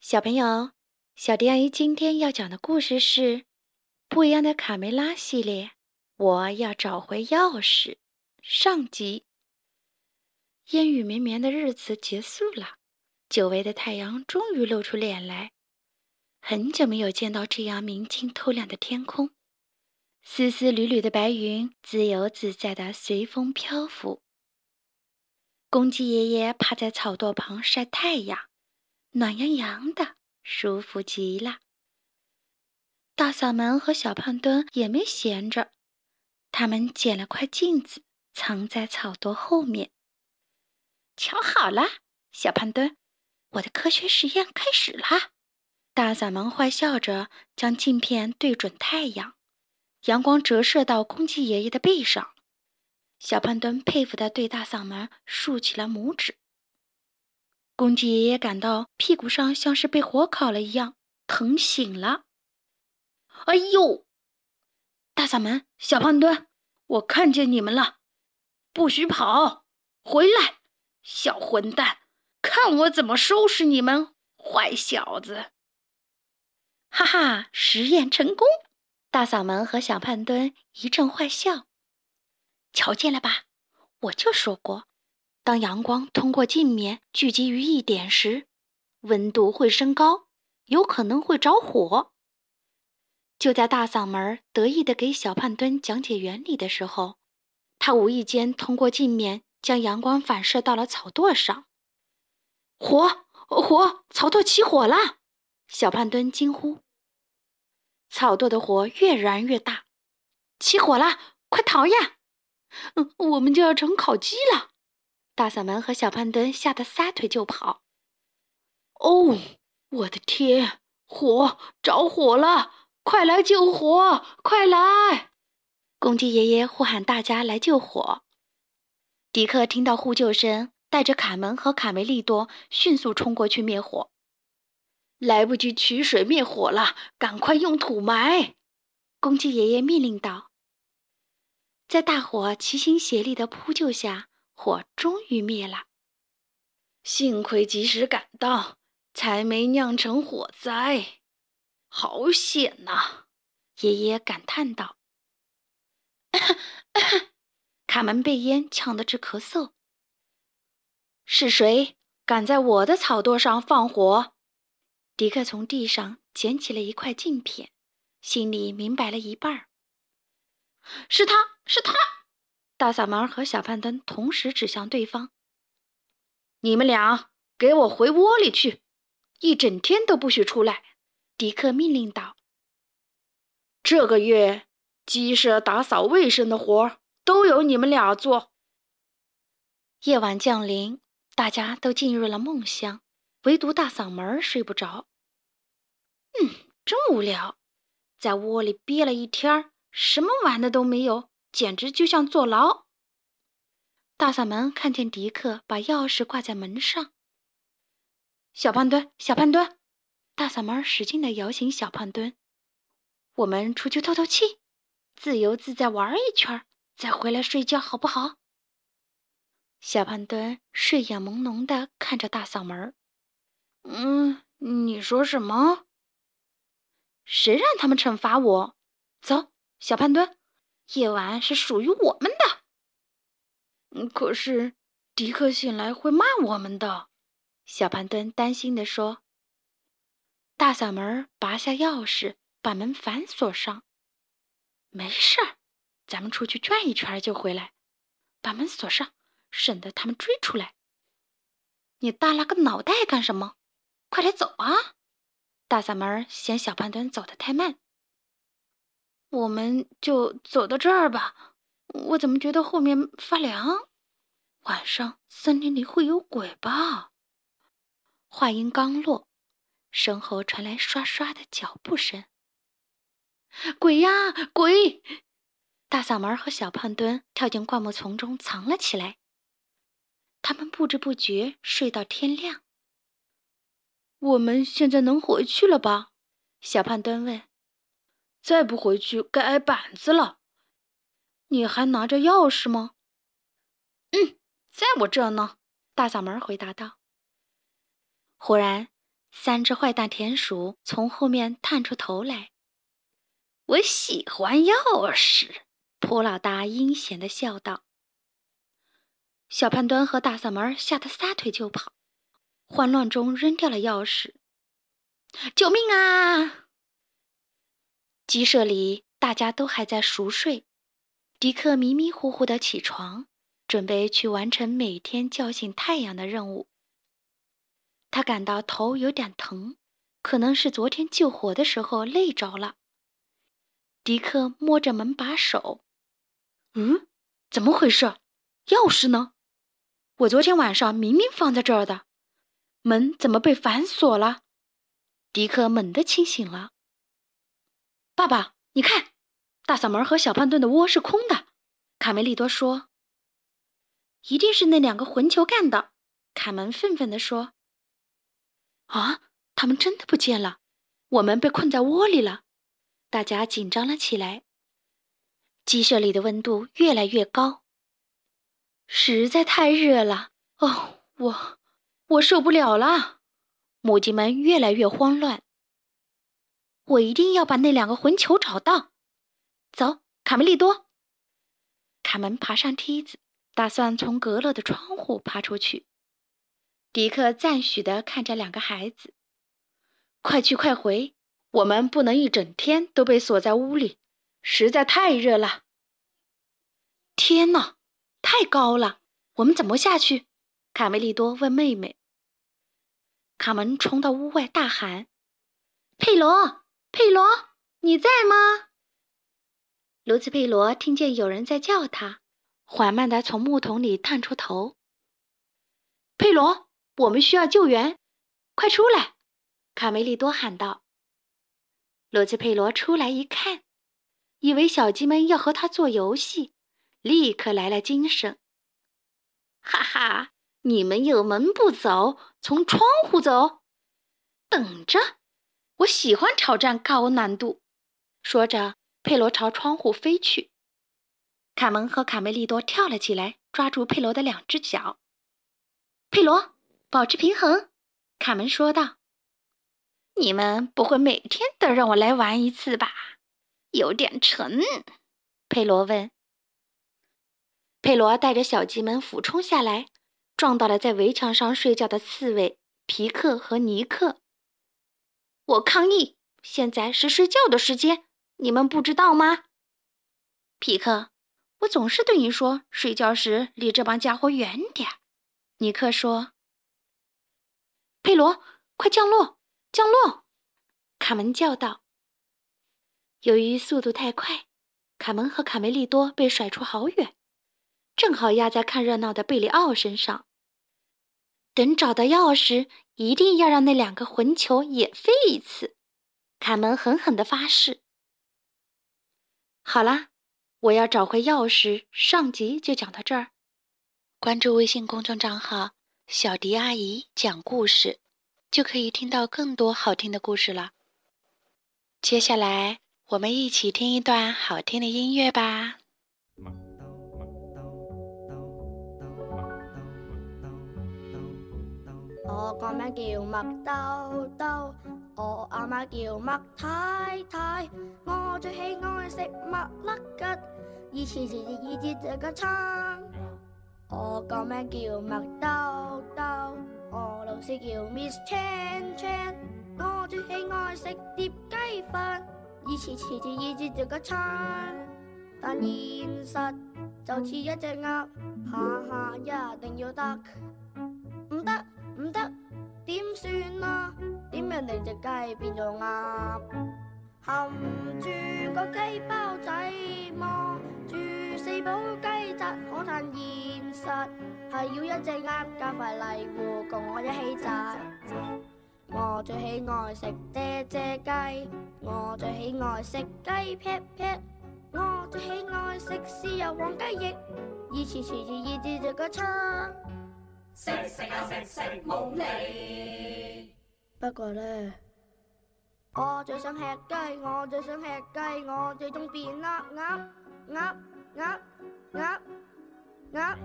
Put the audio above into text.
小朋友，小迪阿姨今天要讲的故事是《不一样的卡梅拉》系列。我要找回钥匙。上集，烟雨绵绵的日子结束了，久违的太阳终于露出脸来。很久没有见到这样明净透亮的天空，丝丝缕缕的白云自由自在的随风漂浮。公鸡爷爷趴在草垛旁晒太阳。暖洋洋的，舒服极了。大嗓门和小胖墩也没闲着，他们捡了块镜子，藏在草垛后面。瞧好了，小胖墩，我的科学实验开始了。大嗓门坏笑着，将镜片对准太阳，阳光折射到公鸡爷爷的背上。小胖墩佩服地对大嗓门竖起了拇指。公鸡爷爷感到屁股上像是被火烤了一样，疼醒了。哎呦！大嗓门、小胖墩，我看见你们了！不许跑！回来，小混蛋！看我怎么收拾你们，坏小子！哈哈，实验成功！大嗓门和小胖墩一阵坏笑。瞧见了吧？我就说过。当阳光通过镜面聚集于一点时，温度会升高，有可能会着火。就在大嗓门得意地给小胖墩讲解原理的时候，他无意间通过镜面将阳光反射到了草垛上。火！火！草垛起火了！小胖墩惊呼。草垛的火越燃越大，起火了！快逃呀！嗯，我们就要成烤鸡了。大嗓门和小胖墩吓得撒腿就跑。哦，我的天！火着火了！快来救火！快来！公鸡爷爷呼喊大家来救火。迪克听到呼救声，带着卡门和卡梅利多迅速冲过去灭火。来不及取水灭火了，赶快用土埋！公鸡爷爷命令道。在大伙齐心协力的扑救下。火终于灭了，幸亏及时赶到，才没酿成火灾。好险呐！爷爷感叹道。卡门被烟呛得直咳嗽。是谁敢在我的草垛上放火？迪克从地上捡起了一块镜片，心里明白了一半。是他是他。大嗓门和小胖墩同时指向对方：“你们俩给我回窝里去，一整天都不许出来！”迪克命令道。“这个月鸡舍打扫卫生的活都由你们俩做。”夜晚降临，大家都进入了梦乡，唯独大嗓门睡不着。嗯，真无聊，在窝里憋了一天，什么玩的都没有。简直就像坐牢。大嗓门看见迪克把钥匙挂在门上，小胖墩，小胖墩，大嗓门使劲地摇醒小胖墩：“我们出去透透气，自由自在玩一圈，再回来睡觉，好不好？”小胖墩睡眼朦胧地看着大嗓门：“嗯，你说什么？谁让他们惩罚我？走，小胖墩。”夜晚是属于我们的。可是迪克醒来会骂我们的。小胖墩担心地说。大嗓门拔下钥匙，把门反锁上。没事儿，咱们出去转一圈就回来。把门锁上，省得他们追出来。你耷拉个脑袋干什么？快点走啊！大嗓门嫌小胖墩走得太慢。我们就走到这儿吧。我怎么觉得后面发凉？晚上森林里会有鬼吧？话音刚落，身后传来刷刷的脚步声。鬼呀，鬼！大嗓门和小胖墩跳进灌木丛中藏了起来。他们不知不觉睡到天亮。我们现在能回去了吧？小胖墩问。再不回去，该挨板子了。你还拿着钥匙吗？嗯，在我这呢。大嗓门回答道。忽然，三只坏蛋田鼠从后面探出头来。我喜欢钥匙，普老大阴险地笑道。小胖墩和大嗓门吓得撒腿就跑，慌乱中扔掉了钥匙。救命啊！鸡舍里大家都还在熟睡，迪克迷迷糊糊的起床，准备去完成每天叫醒太阳的任务。他感到头有点疼，可能是昨天救火的时候累着了。迪克摸着门把手，嗯，怎么回事？钥匙呢？我昨天晚上明明放在这儿的，门怎么被反锁了？迪克猛地清醒了。爸爸，你看，大嗓门和小胖墩的窝是空的。卡梅利多说：“一定是那两个混球干的。”卡门愤愤地说。啊！他们真的不见了，我们被困在窝里了，大家紧张了起来。鸡舍里的温度越来越高，实在太热了。哦，我我受不了了。母鸡们越来越慌乱。我一定要把那两个混球找到。走，卡梅利多。卡门爬上梯子，打算从阁楼的窗户爬出去。迪克赞许地看着两个孩子：“快去快回，我们不能一整天都被锁在屋里，实在太热了。”天哪，太高了，我们怎么下去？卡梅利多问妹妹。卡门冲到屋外大喊：“佩罗，佩罗，你在吗？”卢茨佩罗听见有人在叫他，缓慢地从木桶里探出头。佩罗。我们需要救援，快出来！卡梅利多喊道。罗兹佩罗出来一看，以为小鸡们要和他做游戏，立刻来了精神。哈哈，你们有门不走，从窗户走，等着！我喜欢挑战高难度。说着，佩罗朝窗户飞去。卡门和卡梅利多跳了起来，抓住佩罗的两只脚。佩罗。保持平衡，卡门说道：“你们不会每天都让我来玩一次吧？有点沉。”佩罗问。佩罗带着小鸡们俯冲下来，撞到了在围墙上睡觉的刺猬皮克和尼克。我抗议！现在是睡觉的时间，你们不知道吗？皮克，我总是对你说，睡觉时离这帮家伙远点。尼克说。佩罗，快降落！降落！卡门叫道。由于速度太快，卡门和卡梅利多被甩出好远，正好压在看热闹的贝里奥身上。等找到钥匙，一定要让那两个混球也飞一次。卡门狠狠地发誓。好啦，我要找回钥匙。上集就讲到这儿。关注微信公众账号。小迪阿姨讲故事，就可以听到更多好听的故事了。接下来，我们一起听一段好听的音乐吧。我个名叫麦兜兜，我阿妈叫麦太太，我最喜爱食麦粒吉，以前日日日日这个餐。我个名叫麦兜兜，我老师叫 Miss Chan Chan，我最喜爱食碟鸡饭，以前次次日日做个餐，但现实就似一只鸭，下下一定要，得唔得，点算啊？点样令只鸡变做鸭？含住个鸡包仔，望住四宝鸡扎，可叹现实系要一只鸭加块泥糊共我一起炸。我最喜爱食啫啫鸡，我最喜爱食鸡撇撇，我最喜爱食豉油黄鸡翼，以前迟迟热住这个餐，食食啊食食冇腻。不过呢。我最想吃鸡，我最想吃鸡，我最终变鸭鸭鸭鸭鸭鸭。